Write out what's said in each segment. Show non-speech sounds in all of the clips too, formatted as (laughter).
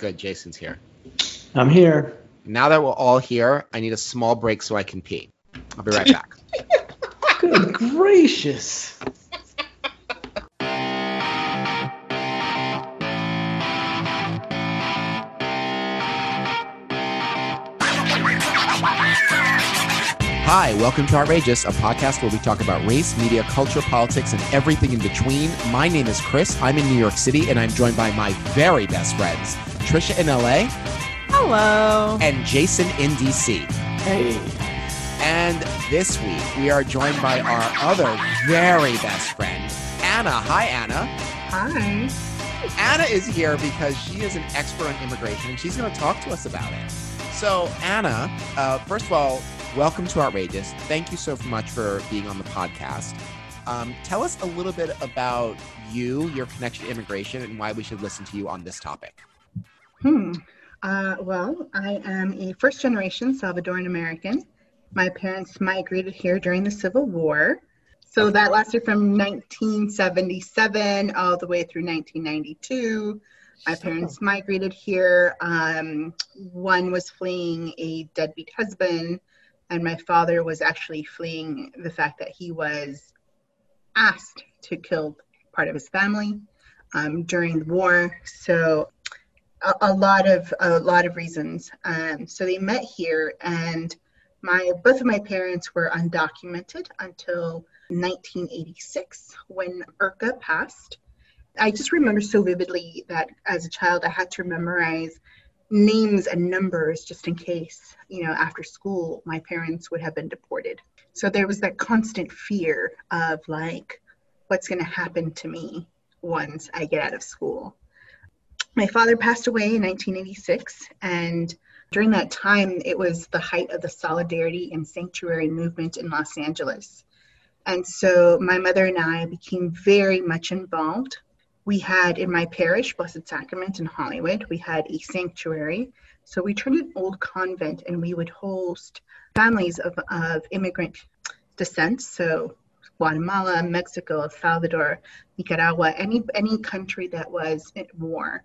Good, Jason's here. I'm here. Now that we're all here, I need a small break so I can pee. I'll be right back. (laughs) Good gracious. Hi, welcome to Outrageous, a podcast where we talk about race, media, culture, politics, and everything in between. My name is Chris. I'm in New York City, and I'm joined by my very best friends, Trisha in LA. Hello. And Jason in DC. Hey. And this week, we are joined by our other very best friend, Anna. Hi, Anna. Hi. Anna is here because she is an expert on immigration, and she's going to talk to us about it. So, Anna, uh, first of all, welcome to Outrageous. Thank you so much for being on the podcast. Um, tell us a little bit about you, your connection to immigration, and why we should listen to you on this topic. Hmm. Uh, well, I am a first generation Salvadoran American. My parents migrated here during the Civil War. So that lasted from 1977 all the way through 1992. My parents migrated here. Um, one was fleeing a deadbeat husband, and my father was actually fleeing the fact that he was asked to kill part of his family um, during the war. So a, lot of a lot of reasons. Um, so they met here, and my both of my parents were undocumented until 1986 when IRCA passed. I just remember so vividly that as a child, I had to memorize names and numbers just in case, you know, after school, my parents would have been deported. So there was that constant fear of like, what's going to happen to me once I get out of school. My father passed away in 1986, and during that time, it was the height of the solidarity and sanctuary movement in Los Angeles. And so my mother and I became very much involved we had in my parish, Blessed Sacrament in Hollywood, we had a sanctuary. So we turned an old convent and we would host families of, of immigrant descent. So Guatemala, Mexico, El Salvador, Nicaragua, any any country that was at war.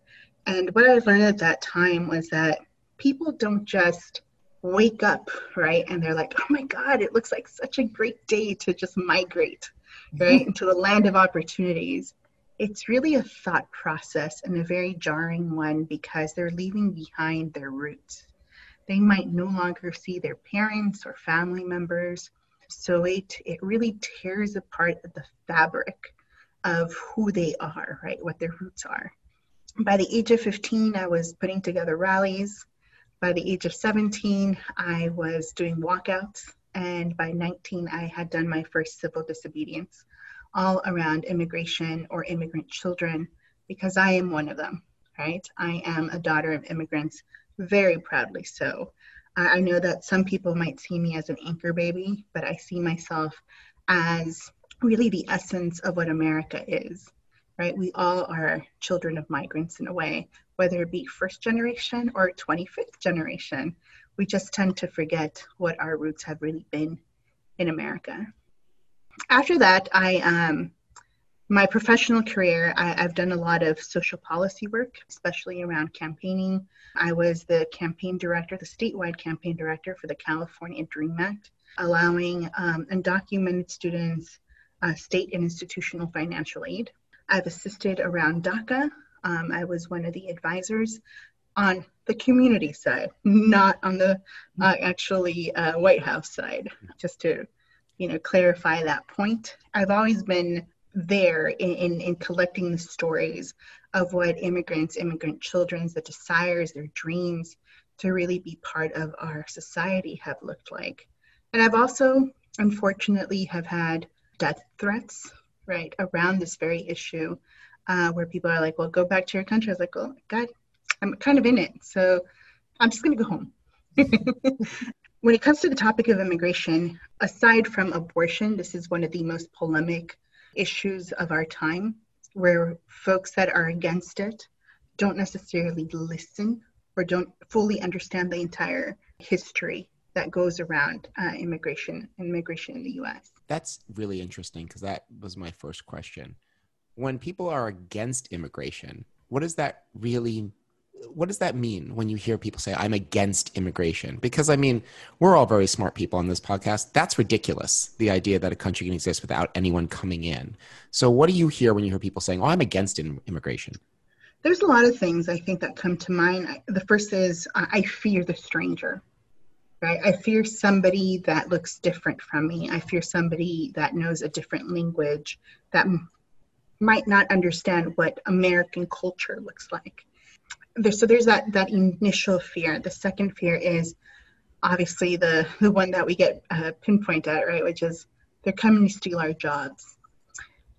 And what I learned at that time was that people don't just wake up, right? And they're like, oh my God, it looks like such a great day to just migrate, right, (laughs) into the land of opportunities it's really a thought process and a very jarring one because they're leaving behind their roots. They might no longer see their parents or family members. So it, it really tears apart the fabric of who they are, right? What their roots are. By the age of 15, I was putting together rallies. By the age of 17, I was doing walkouts. And by 19, I had done my first civil disobedience all around immigration or immigrant children because I am one of them, right? I am a daughter of immigrants, very proudly so. I know that some people might see me as an anchor baby, but I see myself as really the essence of what America is, right? We all are children of migrants in a way, whether it be first generation or 25th generation. We just tend to forget what our roots have really been in America after that, I um, my professional career, I, have done a lot of social policy work, especially around campaigning. I was the campaign director, the statewide campaign director for the California Dream Act, allowing um, undocumented students uh, state and institutional financial aid. I've assisted around DACA. Um, I was one of the advisors on the community side, not on the uh, actually uh, White House side, just to you know clarify that point i've always been there in, in, in, collecting the stories of what immigrants immigrant children's the desires their dreams to really be part of our society have looked like and i've also unfortunately have had death threats right around this very issue uh, where people are like well go back to your country i was like oh god i'm kind of in it so i'm just going to go home (laughs) When it comes to the topic of immigration, aside from abortion, this is one of the most polemic issues of our time, where folks that are against it don't necessarily listen or don't fully understand the entire history that goes around uh, immigration and immigration in the US. That's really interesting because that was my first question. When people are against immigration, what does that really what does that mean when you hear people say I'm against immigration? Because I mean, we're all very smart people on this podcast. That's ridiculous. The idea that a country can exist without anyone coming in. So, what do you hear when you hear people saying, "Oh, I'm against immigration"? There's a lot of things I think that come to mind. The first is I fear the stranger. Right? I fear somebody that looks different from me. I fear somebody that knows a different language that might not understand what American culture looks like. There, so there's that that initial fear. The second fear is obviously the the one that we get uh, pinpoint at, right? Which is they're coming to steal our jobs.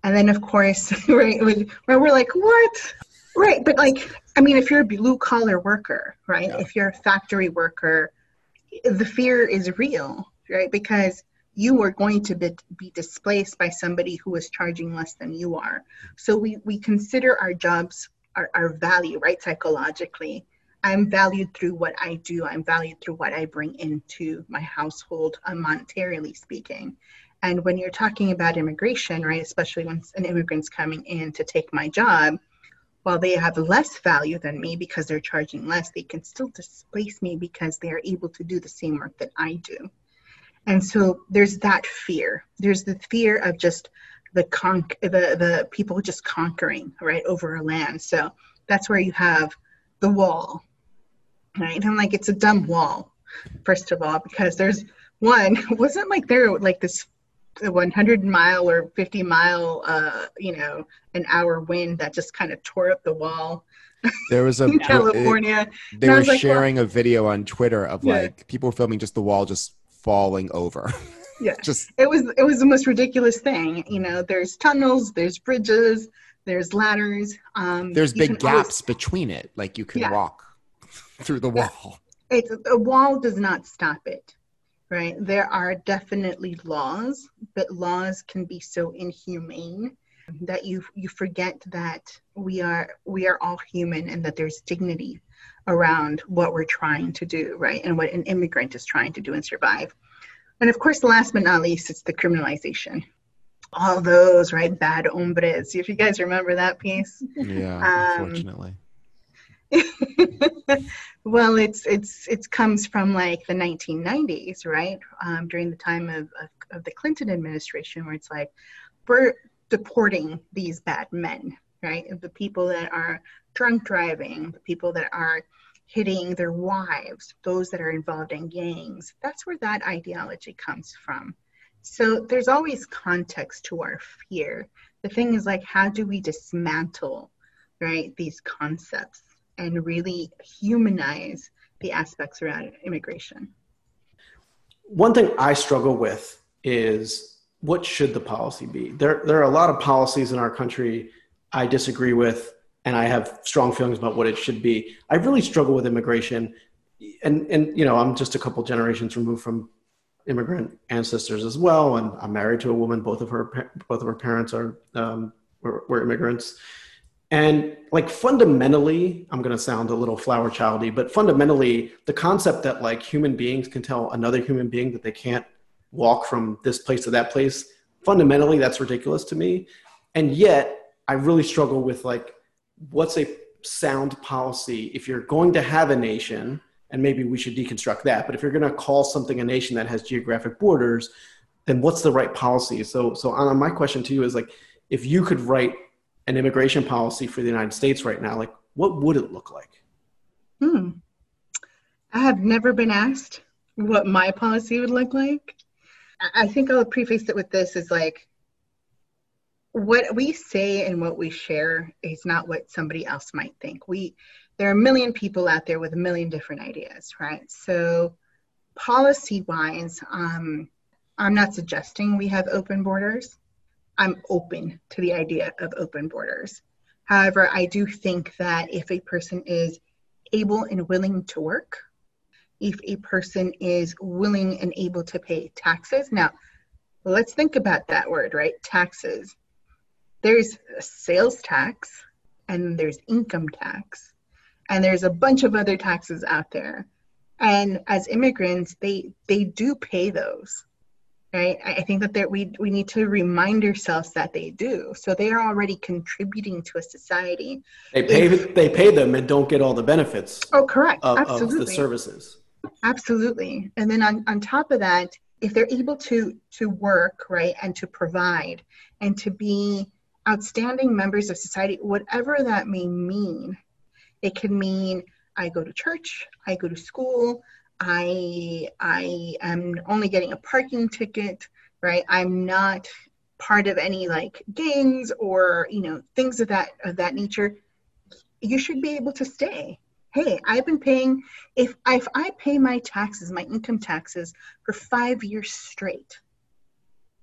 And then of course, (laughs) right, where we're like, what? Right, but like, I mean, if you're a blue collar worker, right? Yeah. If you're a factory worker, the fear is real, right? Because you are going to be, be displaced by somebody who is charging less than you are. So we, we consider our jobs our, our value, right? Psychologically. I'm valued through what I do. I'm valued through what I bring into my household, uh, monetarily speaking. And when you're talking about immigration, right, especially when an immigrant's coming in to take my job, while they have less value than me because they're charging less, they can still displace me because they are able to do the same work that I do. And so there's that fear. There's the fear of just the con the the people just conquering right over a land. So that's where you have the wall, right? And like it's a dumb wall, first of all, because there's one (laughs) wasn't like there like this 100 mile or 50 mile uh you know an hour wind that just kind of tore up the wall there was a (laughs) in california it, they were like, sharing well, a video on twitter of yeah. like people filming just the wall just falling over. (laughs) yeah, (laughs) just it was it was the most ridiculous thing. You know, there's tunnels, there's bridges, there's ladders. Um, there's big gaps always, between it, like you can yeah. walk through the wall. It's a wall does not stop it, right? There are definitely laws, but laws can be so inhumane that you you forget that we are we are all human and that there's dignity around what we're trying to do, right? And what an immigrant is trying to do and survive. And of course, last but not least, it's the criminalization. All those, right? Bad hombres. If you guys remember that piece. Yeah, um, unfortunately. (laughs) well, it's it's it comes from like the 1990s, right? Um, during the time of, of, of the Clinton administration, where it's like we're deporting these bad men, right? The people that are drunk driving, the people that are hitting their wives, those that are involved in gangs. That's where that ideology comes from. So there's always context to our fear. The thing is like how do we dismantle right these concepts and really humanize the aspects around immigration? One thing I struggle with is what should the policy be? There there are a lot of policies in our country I disagree with and I have strong feelings about what it should be. I really struggle with immigration, and and you know I'm just a couple generations removed from immigrant ancestors as well, and I'm married to a woman. Both of her both of her parents are um, were, were immigrants, and like fundamentally, I'm going to sound a little flower childy, but fundamentally, the concept that like human beings can tell another human being that they can't walk from this place to that place, fundamentally, that's ridiculous to me, and yet I really struggle with like what's a sound policy if you're going to have a nation and maybe we should deconstruct that but if you're going to call something a nation that has geographic borders then what's the right policy? So so Anna, my question to you is like if you could write an immigration policy for the united states right now like what would it look like hmm i have never been asked what my policy would look like i think i'll preface it with this is like what we say and what we share is not what somebody else might think. We there are a million people out there with a million different ideas, right? So policy wise, um, I'm not suggesting we have open borders. I'm open to the idea of open borders. However, I do think that if a person is able and willing to work, if a person is willing and able to pay taxes, now let's think about that word, right? Taxes there's sales tax and there's income tax and there's a bunch of other taxes out there and as immigrants they they do pay those right? I think that there, we we need to remind ourselves that they do. So they are already contributing to a society. They pay if, they pay them and don't get all the benefits. Oh, correct. Of, Absolutely. Of the services. Absolutely. And then on, on top of that, if they're able to to work right and to provide and to be outstanding members of society, whatever that may mean, it can mean I go to church, I go to school, I I am only getting a parking ticket, right? I'm not part of any like gangs or you know things of that of that nature. You should be able to stay. Hey, I've been paying if if I pay my taxes, my income taxes for five years straight.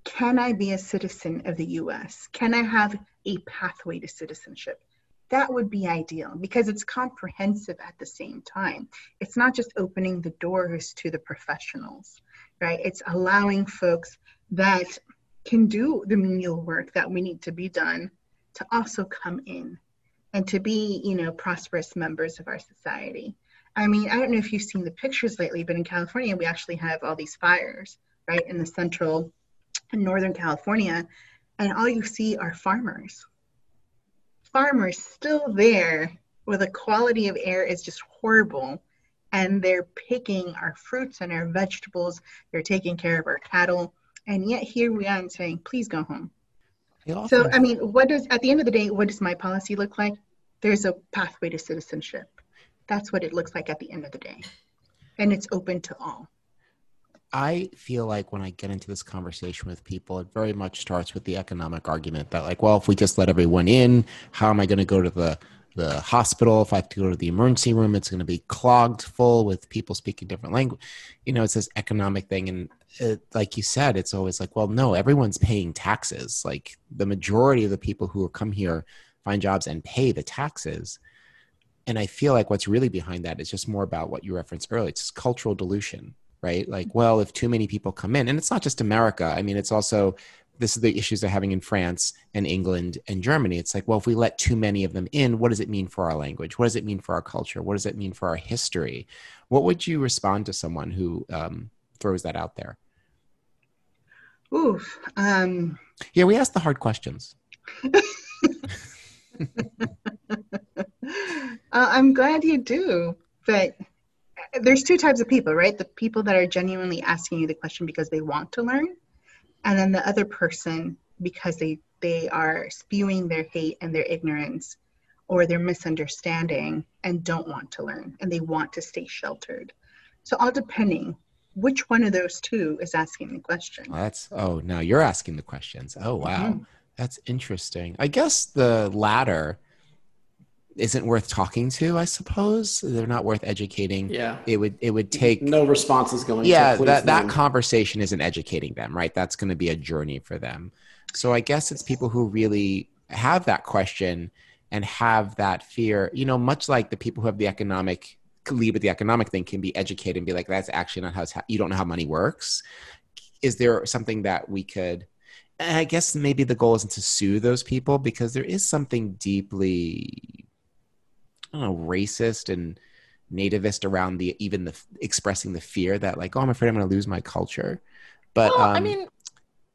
Can I be a citizen of the US? Can I have a pathway to citizenship? That would be ideal because it's comprehensive at the same time. It's not just opening the doors to the professionals, right? It's allowing folks that can do the menial work that we need to be done to also come in and to be, you know, prosperous members of our society. I mean, I don't know if you've seen the pictures lately, but in California, we actually have all these fires, right, in the central and northern California, and all you see are farmers farmers still there where the quality of air is just horrible and they're picking our fruits and our vegetables. They're taking care of our cattle. And yet here we are and saying please go home. So i mean what does at the end of the day what does my policy look like? There's a pathway to citizenship. That's what it looks like at the end of the day. And it's open to all I feel like when I get into this conversation with people, it very much starts with the economic argument that, like, well, if we just let everyone in, how am I going to go to the the hospital? If I have to go to the emergency room, it's going to be clogged full with people speaking different language. You know, it's this economic thing, and it, like you said, it's always like, well, no, everyone's paying taxes. Like the majority of the people who come here find jobs and pay the taxes. And I feel like what's really behind that is just more about what you referenced earlier. It's cultural dilution right? Like, well, if too many people come in, and it's not just America. I mean, it's also this is the issues they're having in France and England and Germany. It's like, well, if we let too many of them in, what does it mean for our language? What does it mean for our culture? What does it mean for our history? What would you respond to someone who um, throws that out there? Oof. Um... Yeah, we ask the hard questions. (laughs) uh, I'm glad you do, but there's two types of people, right? The people that are genuinely asking you the question because they want to learn, and then the other person because they they are spewing their hate and their ignorance or their misunderstanding and don't want to learn and they want to stay sheltered. So all depending which one of those two is asking the question. Well, that's oh now you're asking the questions. Oh wow. Mm-hmm. That's interesting. I guess the latter isn't worth talking to i suppose. They're not worth educating. Yeah. It would it would take no responses going yeah that, that conversation isn't educating them right? That's going to be a journey for them. So i guess it's people who really have that question and have that fear. You know much like the people who have the economic lead with the economic thing can be educated and be like that's actually not how you don't know how money works. Is there something that we could I guess maybe the goal isn't to sue those people because there is something deeply I don't know, racist and nativist around the even the expressing the fear that like, oh, I'm afraid I'm going to lose my culture. But well, um, I mean,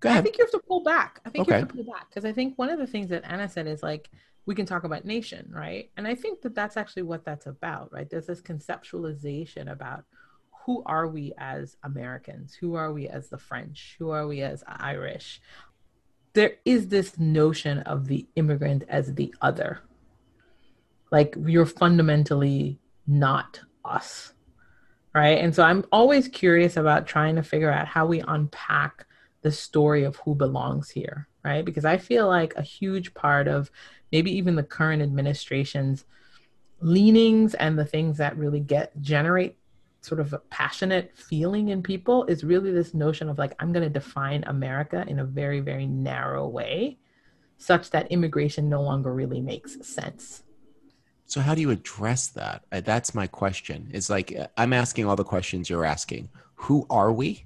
I think you have to pull back. I think okay. you have to pull back because I think one of the things that Anna said is like we can talk about nation, right? And I think that that's actually what that's about, right? There's this conceptualization about who are we as Americans? Who are we as the French? Who are we as Irish? There is this notion of the immigrant as the other, like you're fundamentally not us right? And so i'm always curious about trying to figure out how we unpack the story of who belongs here right? Because i feel like a huge part of maybe even the current administration's leanings and the things that really get generate sort of a passionate feeling in people is really this notion of like i'm going to define america in a very very narrow way such that immigration no longer really makes sense so how do you address that? Uh, that's my question. It's like uh, I'm asking all the questions you're asking. Who are we?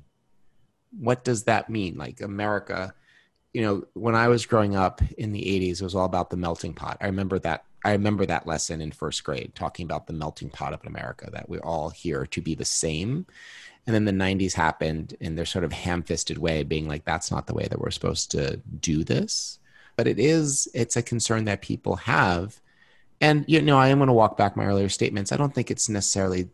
What does that mean? Like America, you know, when I was growing up in the 80s, it was all about the melting pot. I remember that I remember that lesson in first grade, talking about the melting pot of America, that we're all here to be the same. And then the 90s happened in their sort of ham fisted way, being like, that's not the way that we're supposed to do this. But it is, it's a concern that people have. And, you know, I am going to walk back my earlier statements. I don't think it's necessarily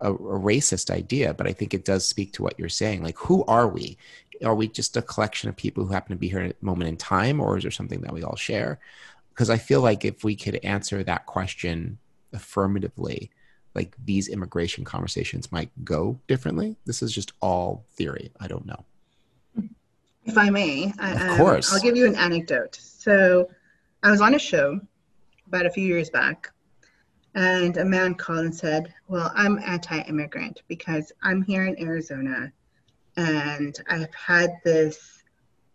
a, a racist idea, but I think it does speak to what you're saying. Like, who are we? Are we just a collection of people who happen to be here at a moment in time, or is there something that we all share? Because I feel like if we could answer that question affirmatively, like these immigration conversations might go differently. This is just all theory. I don't know. If I may, of um, course, I'll give you an anecdote. So, I was on a show about a few years back, and a man called and said, "Well, I'm anti-immigrant because I'm here in Arizona, and I've had this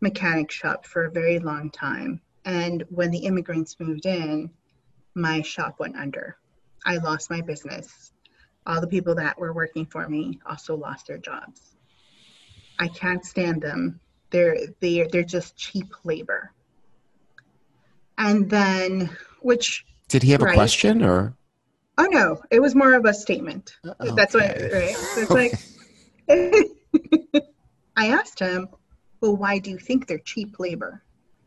mechanic shop for a very long time, and when the immigrants moved in, my shop went under." I lost my business. All the people that were working for me also lost their jobs. I can't stand them. They're they're they're just cheap labor. And then which Did he have right, a question or Oh no, it was more of a statement. Okay. That's what right. So it's like (laughs) I asked him, Well, why do you think they're cheap labor?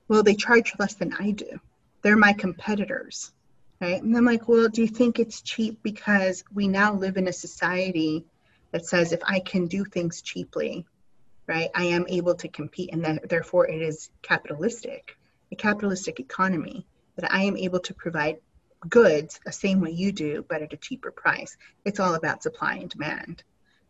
Well, they charge less than I do. They're my competitors right? And I'm like, well, do you think it's cheap because we now live in a society that says if I can do things cheaply, right, I am able to compete, and that therefore it is capitalistic, a capitalistic economy that I am able to provide goods the same way you do, but at a cheaper price. It's all about supply and demand.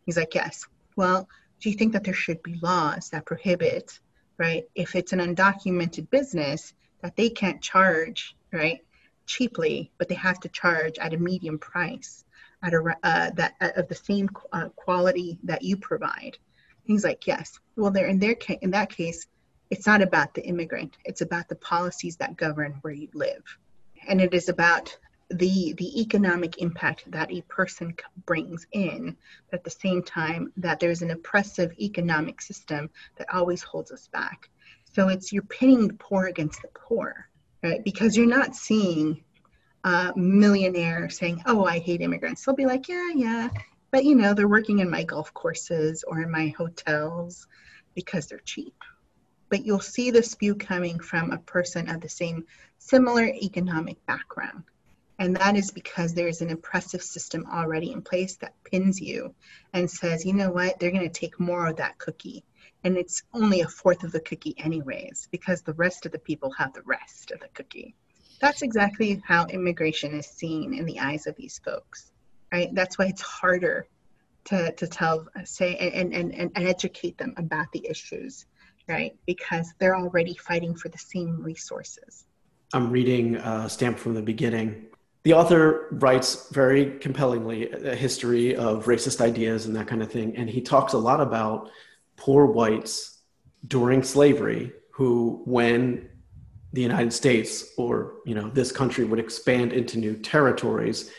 He's like, yes. Well, do you think that there should be laws that prohibit, right, if it's an undocumented business, that they can't charge, right, cheaply, but they have to charge at a medium price at a uh, that uh, of the same uh, quality that you provide. He's like, yes. Well, there in their in that case, it's not about the immigrant. It's about the policies that govern where you live, and it is about the the economic impact that a person brings in at the same time that there's an oppressive economic system that always holds us back so it's you're pitting the poor against the poor right? Because you're not seeing a millionaire saying, "Oh, I hate immigrants." They'll be like, "Yeah, yeah," but you know, they're working in my golf courses or in my hotels because they're cheap. But you'll see the spew coming from a person of the same similar economic background. And that is because there's an oppressive system already in place that pins you and says, you know what, they're going to take more of that cookie. And it's only a fourth of the cookie anyways because the rest of the people have the rest of the cookie. That's exactly how immigration is seen in the eyes of these folks right? That's why it's harder to, to tell say and, and, and, and educate them about the issues right? Because they're already fighting for the same resources. I'm reading uh, Stamped from the Beginning. The author writes very compellingly a history of racist ideas and that kind of thing and he talks a lot about poor whites during slavery who, when the United States or you know this country would expand into new territories,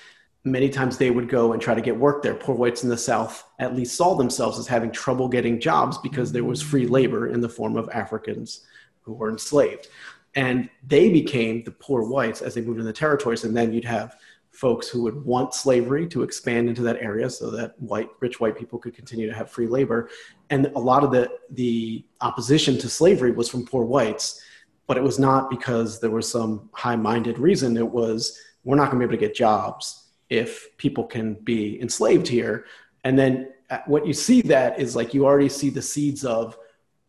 many times they would go and try to get work there. Poor whites in the South at least saw themselves as having trouble getting jobs because there was free labor in the form of Africans who were enslaved. And they became the poor whites as they moved in the territories. And then you'd have folks who would want slavery to expand into that area so that white rich white people could continue to have free labor and a lot of the the opposition to slavery was from poor whites but it was not because there was some high-minded reason it was we're not going to be able to get jobs if people can be enslaved here. And then uh, what you see that is like you already see the seeds of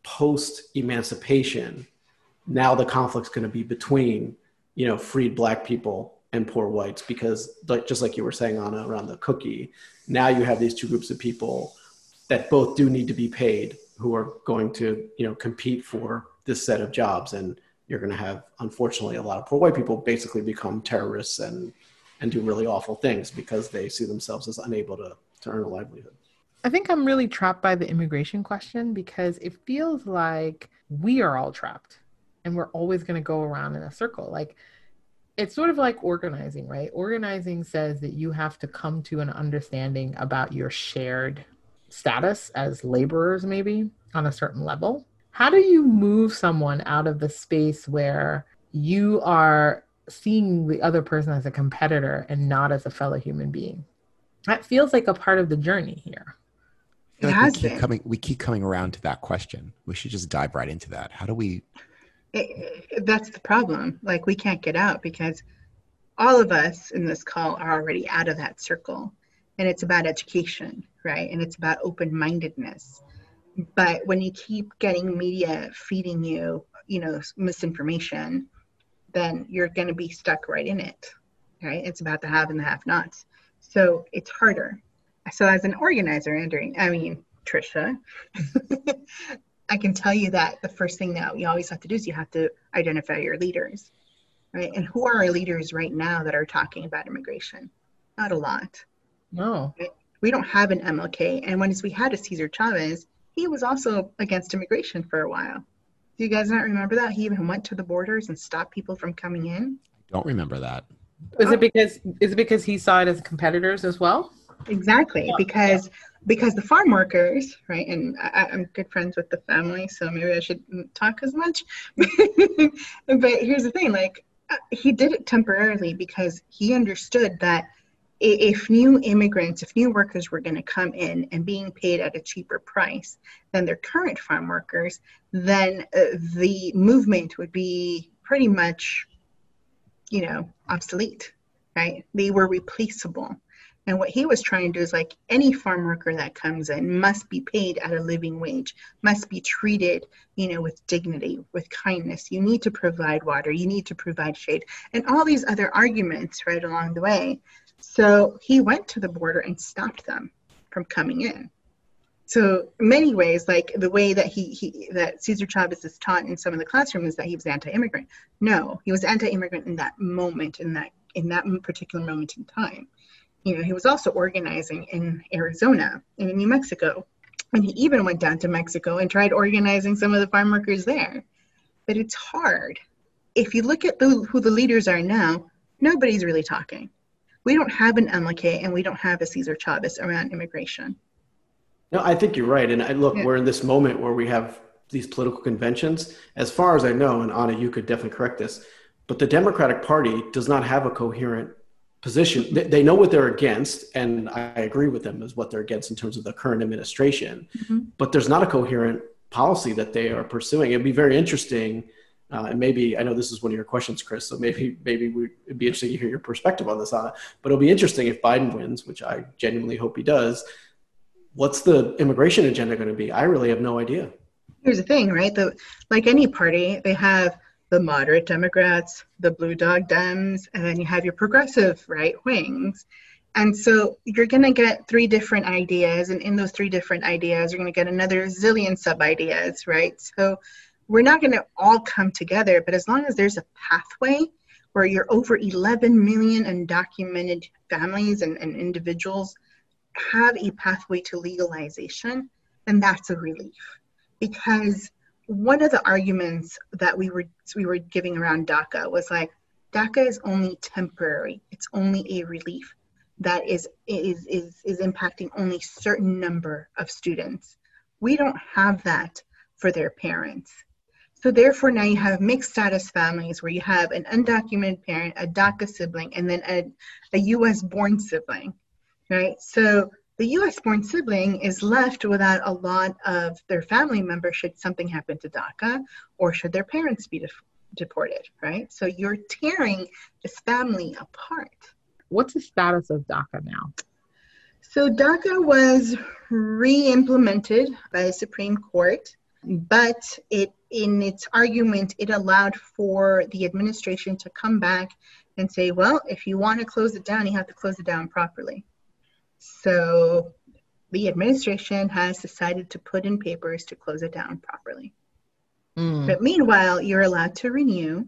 post emancipation now the conflict's going to be between you know freed black people and poor whites because like just like you were saying Anna around the cookie now you have these two groups of people that both do need to be paid who are going to you know compete for this set of jobs. And you're going to have unfortunately a lot of poor white people basically become terrorists and and do really awful things because they see themselves as unable to to earn a livelihood i think i'm really trapped by the immigration question because it feels like we are all trapped and we're always going to go around in a circle like it's sort of like organizing, right? Organizing says that you have to come to an understanding about your shared status as laborers, maybe on a certain level. How do you move someone out of the space where you are seeing the other person as a competitor and not as a fellow human being. That feels like a part of the journey here. It like we keep coming we keep coming around to that question. We should just dive right into that. How do we it, it, that's the problem. Like we can't get out because all of us in this call are already out of that circle. And it's about education, right? And it's about open-mindedness. But when you keep getting media feeding you, you know, misinformation, then you're going to be stuck right in it, right? It's about the have and the have-nots. So it's harder. So as an organizer, Andrew, I mean, Trisha, (laughs) I can tell you that the first thing that you always have to do is you have to identify your leaders, right? And who are our leaders right now that are talking about immigration? Not a lot. No. Right? We don't have an MLK. And once we had a Cesar Chavez, he was also against immigration for a while. Do you guys not remember that? He even went to the borders and stopped people from coming in. I don't remember that. Is it because is it because he saw it as competitors as well? Exactly, because because the farm workers, right? And I, am good friends with the family, so maybe I shouldn't talk as much. (laughs) but here's the thing: like uh, he did it temporarily because he understood that if new immigrants, if new workers were going to come in and being paid at a cheaper price than their current farm workers, then uh, the movement would be pretty much, you know, obsolete, right? They were replaceable. And what he was trying to do is like any farm worker that comes in must be paid at a living wage, must be treated, you know, with dignity, with kindness. You need to provide water, you need to provide shade, and all these other arguments right along the way. So he went to the border and stopped them from coming in. So many ways, like the way that he, he that Cesar Chavez is taught in some of the classrooms is that he was anti-immigrant. No, he was anti-immigrant in that moment, in that in that particular moment in time you know, he was also organizing in Arizona and in New Mexico. And he even went down to Mexico and tried organizing some of the farm workers there. But it's hard. If you look at the, who the leaders are now, nobody's really talking. We don't have an MLK and we don't have a Cesar Chavez around immigration. No, I think you're right. And I, look, yeah. we're in this moment where we have these political conventions. As far as I know, and Anna, you could definitely correct this, but the Democratic Party does not have a coherent position they know what they're against and i agree with them as what they're against in terms of the current administration mm-hmm. but there's not a coherent policy that they are pursuing it'd be very interesting uh, and maybe i know this is one of your questions chris so maybe maybe we, it'd be interesting to hear your perspective on this uh, but it'll be interesting if biden wins which i genuinely hope he does what's the immigration agenda going to be i really have no idea here's the thing right the like any party they have the moderate Democrats, the blue dog Dems, and then you have your progressive right wings. And so you're going to get three different ideas. And in those three different ideas, you're going to get another zillion sub ideas, right? So we're not going to all come together, but as long as there's a pathway where you're over 11 million undocumented families and, and individuals have a pathway to legalization, then that's a relief. Because one of the arguments that we were we were giving around DACA was like DACA is only temporary. It's only a relief that is is is is impacting only certain number of students. We don't have that for their parents. So therefore now you have mixed status families where you have an undocumented parent, a DACA sibling, and then a, a US born sibling. Right? So the US born sibling is left without a lot of their family members should something happen to DACA or should their parents be de- deported, right? So you're tearing this family apart. What's the status of DACA now? So DACA was re implemented by the Supreme Court, but it in its argument, it allowed for the administration to come back and say, well, if you want to close it down, you have to close it down properly. So the administration has decided to put in papers to close it down properly. Mm. But meanwhile, you're allowed to renew.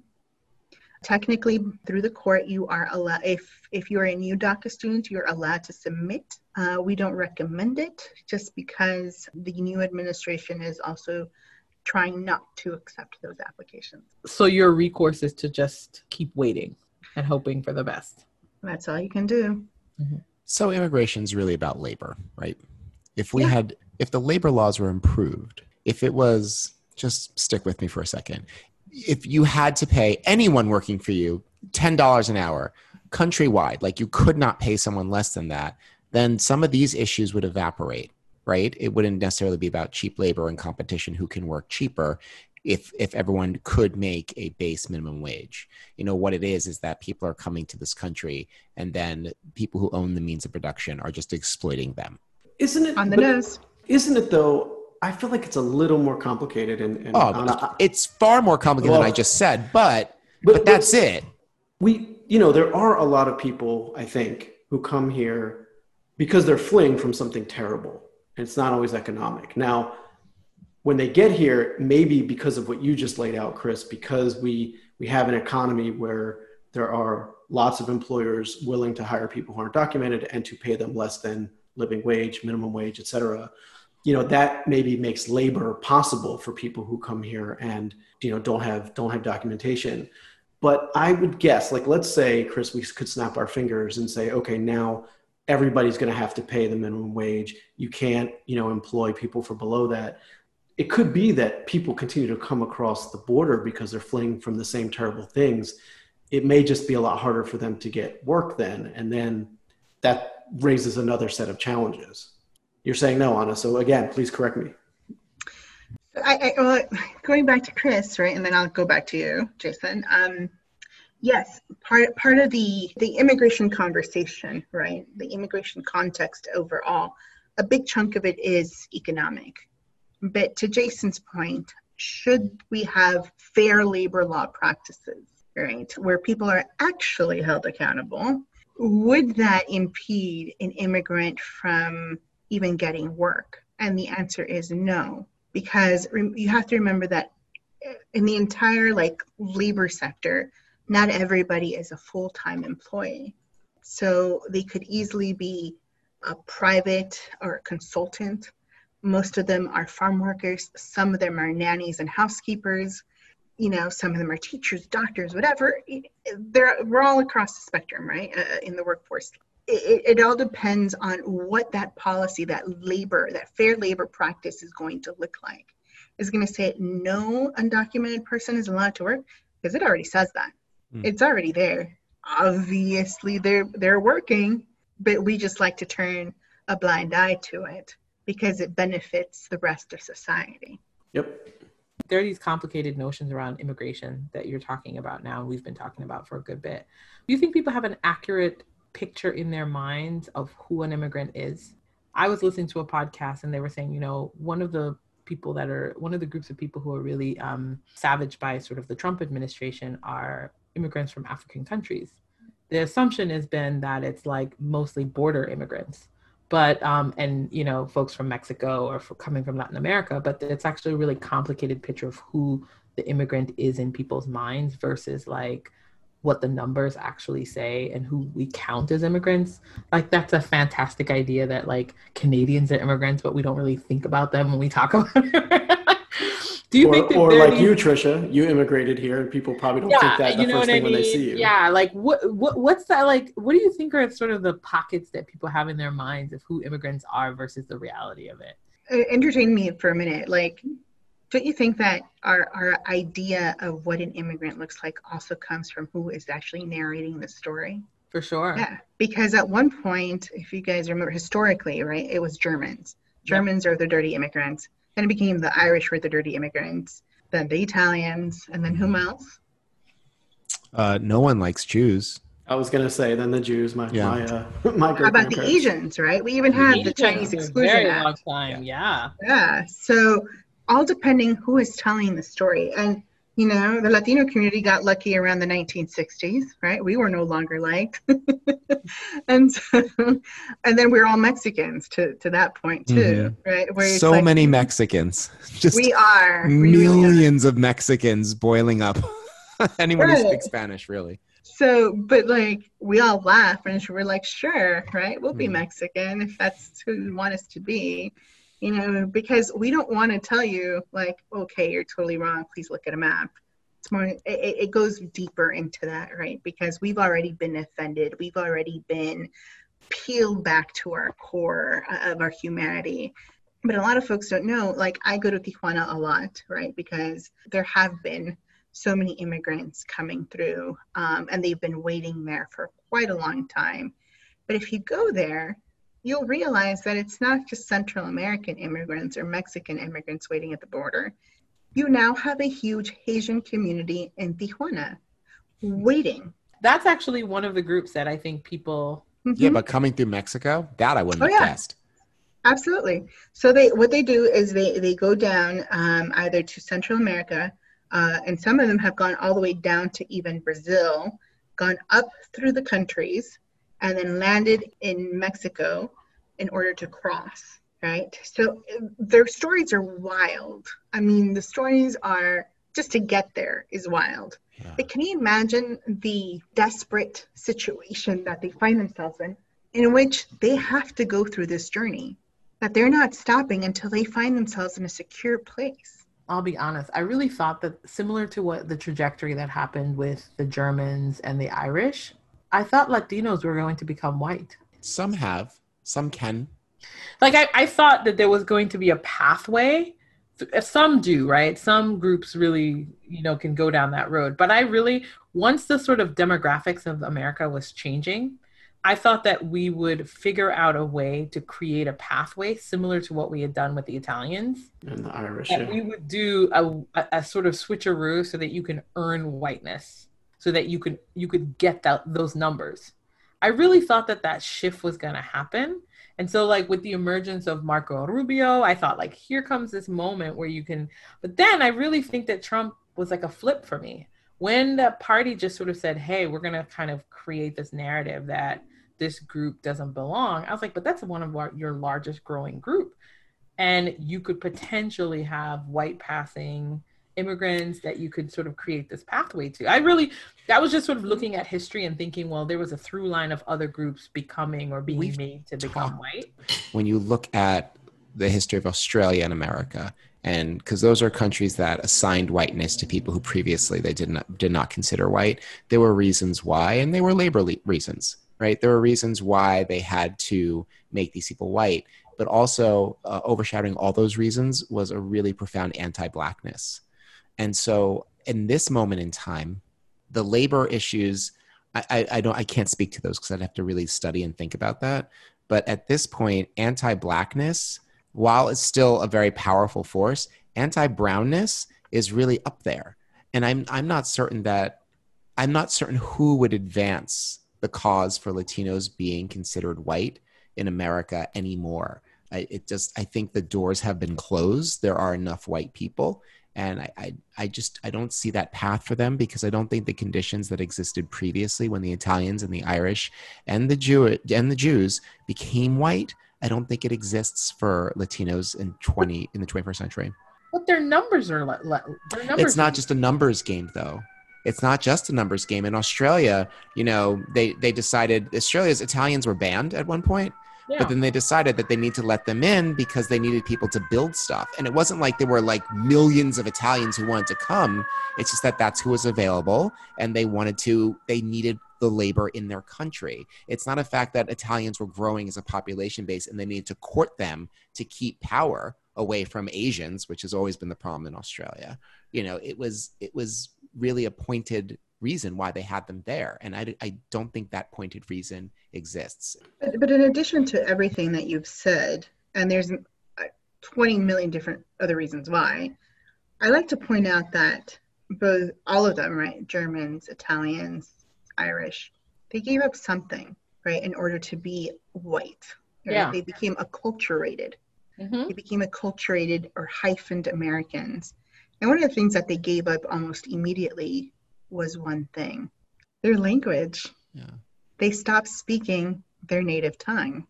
Technically, through the court, you are allowed. If if you're a new DACA student, you're allowed to submit. Uh, we don't recommend it just because the new administration is also trying not to accept those applications. So your recourse is to just keep waiting and hoping for the best. That's all you can do. Mm-hmm. So immigration is really about labor, right? If we yeah. had, if the labor laws were improved, if it was, just stick with me for a second. If you had to pay anyone working for you $10 an hour countrywide, like you could not pay someone less than that, then some of these issues would evaporate, right? It wouldn't necessarily be about cheap labor and competition who can work cheaper if if everyone could make a base minimum wage. You know what it is is that people are coming to this country and then people who own the means of production are just exploiting them. Isn't it on the nose? Isn't it though? I feel like it's a little more complicated and, and oh, it's far more complicated well, than I just said, but but, but that's but it. We you know, there are a lot of people, I think, who come here because they're fleeing from something terrible. And it's not always economic. Now, when they get here, maybe because of what you just laid out, Chris, because we we have an economy where there are lots of employers willing to hire people who aren't documented and to pay them less than living wage, minimum wage, et cetera. You know, that maybe makes labor possible for people who come here and, you know, don't have don't have documentation. But I would guess, like, let's say, Chris, we could snap our fingers and say, okay, now everybody's going to have to pay the minimum wage. You can't, you know, employ people for below that. It could be that people continue to come across the border because they're fleeing from the same terrible things. It may just be a lot harder for them to get work then. And then that raises another set of challenges. You're saying no, Anna. So again, please correct me. I, I well, going back to Chris, right, and then I'll go back to you, Jason. Um, yes, part part of the the immigration conversation, right, the immigration context overall, a big chunk of it is economic. But to Jason's point, should we have fair labor law practices, right, where people are actually held accountable? Would that impede an immigrant from even getting work? And the answer is no because you have to remember that in the entire like labor sector not everybody is a full-time employee. So they could easily be a private or a consultant. Most of them are farm workers. Some of them are nannies and housekeepers. You know some of them are teachers doctors whatever. They're we're all across the spectrum right uh, in the workforce it, it, all depends on what that policy, that labor, that fair labor practice is going to look like. Is going to say no undocumented person is allowed to work because it already says that. Mm. It's already there. Obviously, they're they're working, but we just like to turn a blind eye to it because it benefits the rest of society. Yep. There are these complicated notions around immigration that you're talking about now, and we've been talking about for a good bit. Do you think people have an accurate picture in their minds of who an immigrant is. I was listening to a podcast and they were saying, you know, one of the people that are one of the groups of people who are really um, savaged by sort of the Trump administration are immigrants from African countries. The assumption has been that it's like mostly border immigrants, but um, and you know folks from Mexico or coming from Latin America, but it's actually a really complicated picture of who the immigrant is in people's minds versus like what the numbers actually say and who we count as immigrants. Like that's a fantastic idea that like Canadians are immigrants, but we don't really think about them when we talk (laughs) about it. Do you or, think or like these... you, Trisha, you immigrated here, and people probably don't yeah, think that the first thing I mean? when they see you. Yeah, like what what what's that like? What do you think are sort of the pockets that people have in their minds of who immigrants are versus the reality of it? Uh, entertain me for a minute. Like, don't you think that our, our idea of what an immigrant looks like also comes from who is actually narrating the story? For sure. Yeah. Because at one point, if you guys remember historically, right, it was Germans. Germans yep. are the dirty immigrants. Then it became the Irish were the dirty immigrants, then the Italians, and then whom else? Uh, no one likes Jews. I was gonna say then the Jews, my yeah. my uh, (laughs) my How about the Asians, right? We even had the, the Chinese exclusion very Act. long time, yeah. Yeah. So all depending who is telling the story. And you know, the Latino community got lucky around the 1960s, right? We were no longer liked, (laughs) and so, (laughs) and then we are all Mexicans to to that point too, mm-hmm. right? Where so like, many Mexicans, (laughs) just we are millions we are. of Mexicans boiling up. Anyone right. who speaks Spanish, really. So, but like we all laugh and we're like, sure, right? We'll be mm. Mexican if that's who you want us to be you know, because we don't want to tell you like, okay, you're totally wrong. Please look at a map. It's more, it, it goes deeper into that, right? Because we've already been offended. We've already been peeled back to our core of our humanity. But a lot of folks don't know, like I go to Tijuana a lot, right? Because there have been so many immigrants coming through, um, and they've been waiting there for quite a long time. But if you go there, you'll realize that it's not just Central American immigrants or Mexican immigrants waiting at the border. You now have a huge Haitian community in Tijuana waiting. That's actually one of the groups that I think people. Mm-hmm. Yeah, but coming through Mexico, that I wouldn't oh, have yeah. guessed. Absolutely. So they what they do is they they go down um, either to Central America, uh, and some of them have gone all the way down to even Brazil, gone up through the countries, and then landed in Mexico in order to cross. Right. So their stories are wild. I mean, the stories are just to get there is wild. Yeah. But can you imagine the desperate situation that they find themselves in, in which they have to go through this journey? that they're not stopping until they find themselves in a secure place. I'll be honest, I really thought that similar to what the trajectory that happened with the Germans and the Irish, I thought Latinos were going to become white. Some have, some can. Like, I, I thought that there was going to be a pathway. Some do, right? Some groups really, you know, can go down that road. But I really, once the sort of demographics of America was changing, I thought that we would figure out a way to create a pathway similar to what we had done with the Italians and the Irish. That we would do a, a, a, sort of switcheroo so that you can earn whiteness, so that you could you could get that those numbers. I really thought that that shift was going to happen. And so, like with the emergence of Marco Rubio, I thought like here comes this moment where you can. But then I really think that Trump was like a flip for me when the party just sort of said, "Hey, we're going to kind of create this narrative that." this group doesn't belong. I was like, but that's one of our, your largest growing group. And you could potentially have white passing immigrants that you could sort of create this pathway to. I really, that was just sort of looking at history and thinking, well, there was a through line of other groups becoming or being We've made to become white. When you look at the history of Australia and America, and because those are countries that assigned whiteness to people who previously they did not did not consider white, there were reasons why, and they were labor le- reasons right? There were reasons why they had to make these people white, but also uh, overshadowing all those reasons was a really profound anti-blackness. And so, in this moment in time, the labor issues, I, I, I don't, I can't speak to those because I'd have to really study and think about that. But at this point, anti-blackness, while it's still a very powerful force, anti-brownness is really up there. And I'm, I'm not certain that, I'm not certain who would advance the cause for Latinos being considered white in America anymore. I, it just I think the doors have been closed. There are enough white people, and I, I I just I don't see that path for them because I don't think the conditions that existed previously when the Italians and the Irish and the Jew and the Jews became white. I don't think it exists for Latinos in twenty in the twenty first century. But their numbers are le- le- their numbers. It's not just a numbers game, though it's not just a numbers game. In Australia, you know, they they decided Australia's Italians were banned at one point, yeah. but then they decided that they need to let them in because they needed people to build stuff. And it wasn't like there were like millions of Italians who wanted to come. It's just that that's who was available, and they wanted to. They needed the labor in their country. It's not a fact that Italians were growing as a population base and they needed to court them to keep power away from Asians, which has always been the problem in Australia. You know, it was it was really a pointed reason why they had them there. And I, I don't think that pointed reason exists. But, but in addition to everything that you've said, and there's uh, 20 million different other reasons why, I like to point out that both, all of them, right, Germans, Italians, Irish, they gave up something, right, in order to be white. Right? Yeah. They became acculturated. Mm-hmm. They became acculturated or hyphened Americans and one of the things that they gave up almost immediately was one thing their language. Yeah. They stopped speaking their native tongue.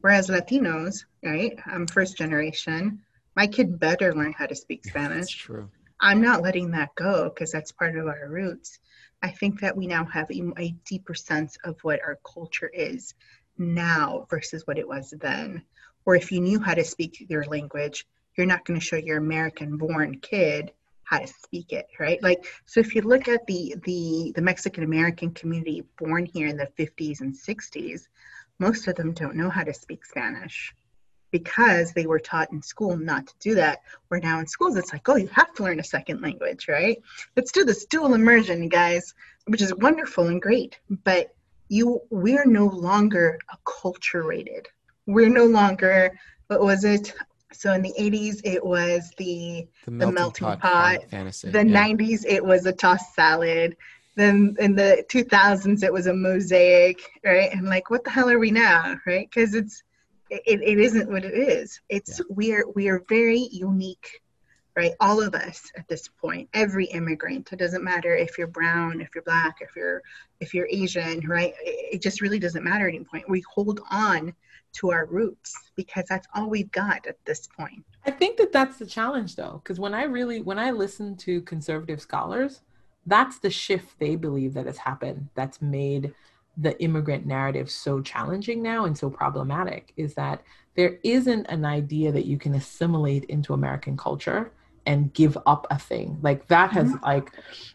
Whereas Latinos, right? I'm first generation. My kid better learn how to speak (laughs) Spanish. That's true. I'm not letting that go because that's part of our roots. I think that we now have a, a deeper sense of what our culture is now versus what it was then. Or if you knew how to speak your language, you're not going to show your American born kid how to speak it, right? Like, so if you look at the the the Mexican American community born here in the 50s and 60s, most of them don't know how to speak Spanish. because they were taught in school not to do that. Where now in schools, it's like, oh, you have to learn a second language, right? Let's do this dual immersion, guys, which is wonderful and great. But you, we're no longer acculturated. We're no longer, what was it? So in the 80s, it was the the melting, the melting pot, pot. fantasy. The yeah. 90s, it was a tossed salad. Then in the 2000s, it was a mosaic, right? And like, what the hell are we now, right? Because it's it, it isn't what it is. It's yeah. we are we are very unique, right? All of us at this point, every immigrant. It doesn't matter if you're brown, if you're black, if you're if you're Asian, right? It, it just really doesn't matter at any point. We hold on to our roots because that's all we've got at this point. I think that that's the challenge though, because when I really when I listen to conservative scholars, that's the shift they believe that has happened that's made the immigrant narrative so challenging now and so problematic is that there isn't an idea that you can assimilate into American culture and give up a thing like that has mm-hmm. like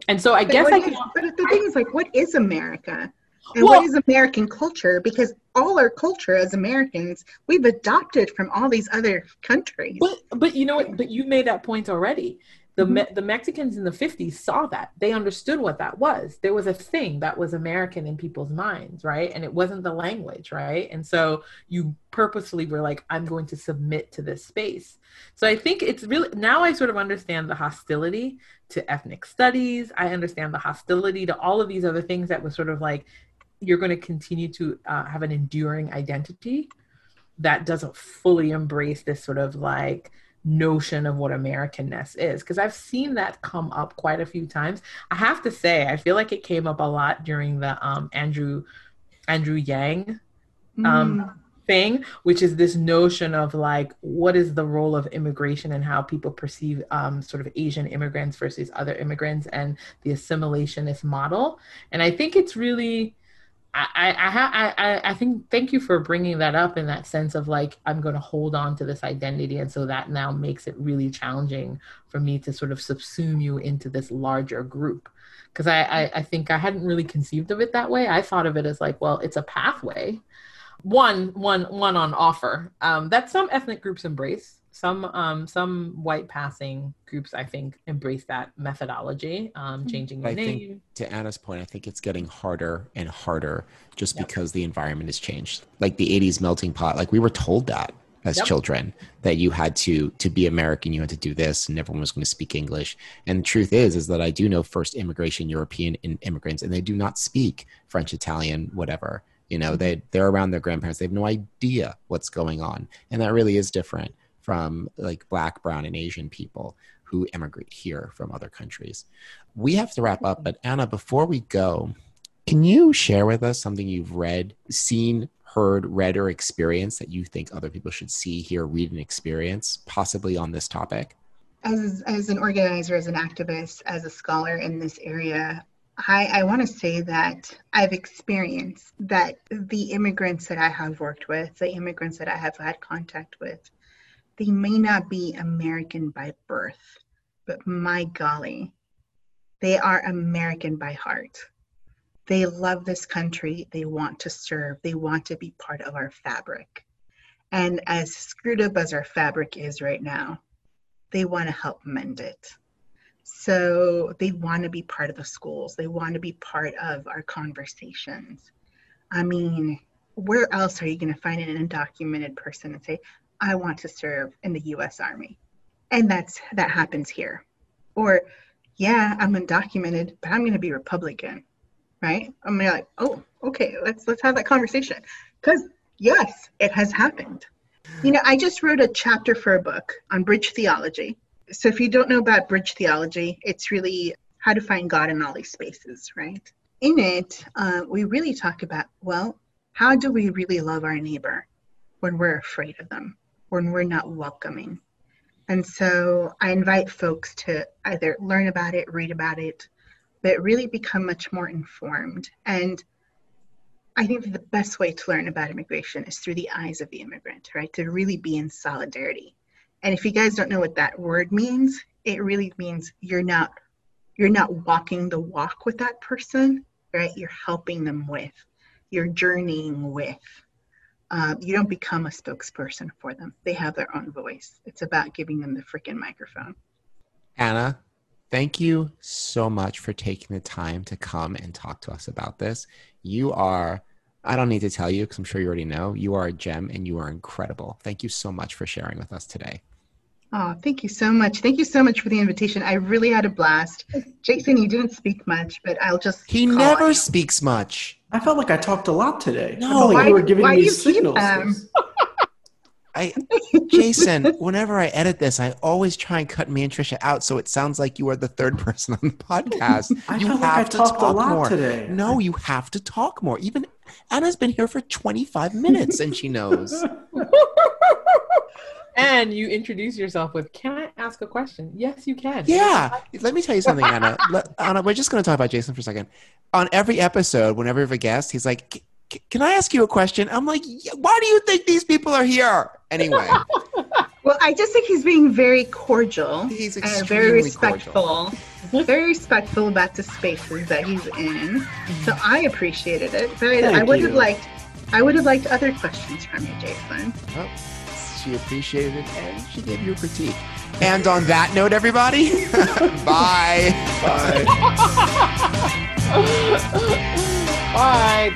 and so i but guess i can but the thing is like what is america and well, what is american culture because all our culture as americans we've adopted from all these other countries but but you know what but you made that point already the, mm-hmm. Me- the Mexicans in the 50s saw that. They understood what that was. There was a thing that was American in people's minds, right? And it wasn't the language, right? And so you purposefully were like, I'm going to submit to this space. So I think it's really, now I sort of understand the hostility to ethnic studies. I understand the hostility to all of these other things that was sort of like, you're going to continue to uh, have an enduring identity that doesn't fully embrace this sort of like, notion of what Americanness is because I've seen that come up quite a few times. I have to say, I feel like it came up a lot during the um, Andrew Andrew Yang um, mm. thing, which is this notion of like what is the role of immigration and how people perceive um, sort of Asian immigrants versus other immigrants and the assimilationist model. And I think it's really I, I, I, I think thank you for bringing that up in that sense of like I'm going to hold on to this identity, and so that now makes it really challenging for me to sort of subsume you into this larger group. Because I, I, I think I hadn't really conceived of it that way. I thought of it as like, well, it's a pathway, one, one, one on offer um, that some ethnic groups embrace some um, some white passing groups i think embrace that methodology um, hmm. changing the I name think, to anna's point i think it's getting harder and harder just yep. because the environment has changed like the 80s melting pot like we were told that as yep. children that you had to to be american you had to do this and everyone was going to speak english and the truth is is that i do know first immigration european immigrants and they do not speak french italian whatever you know mm-hmm. they they're around their grandparents they have no idea what's going on and that really is different from like black, brown, and Asian people who immigrate here from other countries. We have to wrap up, but Anna, before we go, can you share with us something you've read, seen, heard, read, or experienced that you think other people should see, hear, read, and experience, possibly on this topic? As, as an organizer, as an activist, as a scholar in this area, I, I want to say that I've experienced that the immigrants that I have worked with, the immigrants that I have had contact with, they may not be American by birth, but my golly, they are American by heart. They love this country. They want to serve. They want to be part of our fabric. And as screwed up as our fabric is right now, they want to help mend it. So they want to be part of the schools. They want to be part of our conversations. I mean, where else are you going to find an undocumented person and say, I want to serve in the US Army. And that's that happens here. Or yeah, I'm undocumented, but I'm going to be Republican. Right? I'm like, "Oh, okay, let's let's have that conversation." Cuz yes, it has happened. You know, I just wrote a chapter for a book on bridge theology. So if you don't know about bridge theology, it's really how to find God in all these spaces, right? In it, uh, we really talk about, well, how do we really love our neighbor when we're afraid of them? When we're not welcoming. And so I invite folks to either learn about it, read about it, but really become much more informed. And I think the best way to learn about immigration is through the eyes of the immigrant, right? To really be in solidarity. And if you guys don't know what that word means, it really means you're not you're not walking the walk with that person, right? You're helping them with, you're journeying with uh, you don't become a spokesperson for them. They have their own voice. It's about giving them the freaking microphone. Anna, thank you so much for taking the time to come and talk to us about this. You are, I don't need to tell you because I'm sure you already know, you are a gem and you are incredible. Thank you so much for sharing with us today. Oh, thank you so much. Thank you so much for the invitation. I really had a blast. Jason, you didn't speak much, but I'll just. He never speaks much. I felt like I talked a lot today. No, like why, you were giving me you signals. I, (laughs) Jason, whenever I edit this, I always try and cut me and Trisha out, so it sounds like you are the third (laughs) person on the podcast. I you felt have like I to talked talk a lot more. today. No, you have to talk more. Even Anna's been here for 25 minutes, and she knows. (laughs) and you introduce yourself with, "Can I ask a question?" Yes, you can. Yeah. Let me tell you something, Anna. (laughs) Let, Anna, we're just going to talk about Jason for a second. On every episode, whenever we have a guest, he's like, "Can I ask you a question?" I'm like, "Why do you think these people are here?" Anyway. (laughs) well, I just think he's being very cordial He's and very extremely respectful. very respectful about the spaces that he's in. So I appreciated it. But I, Thank I would have liked I would have liked other questions from you, Jason. Well, she appreciated it and she gave you a critique. And on that note, everybody, (laughs) bye. Bye. (laughs) All right.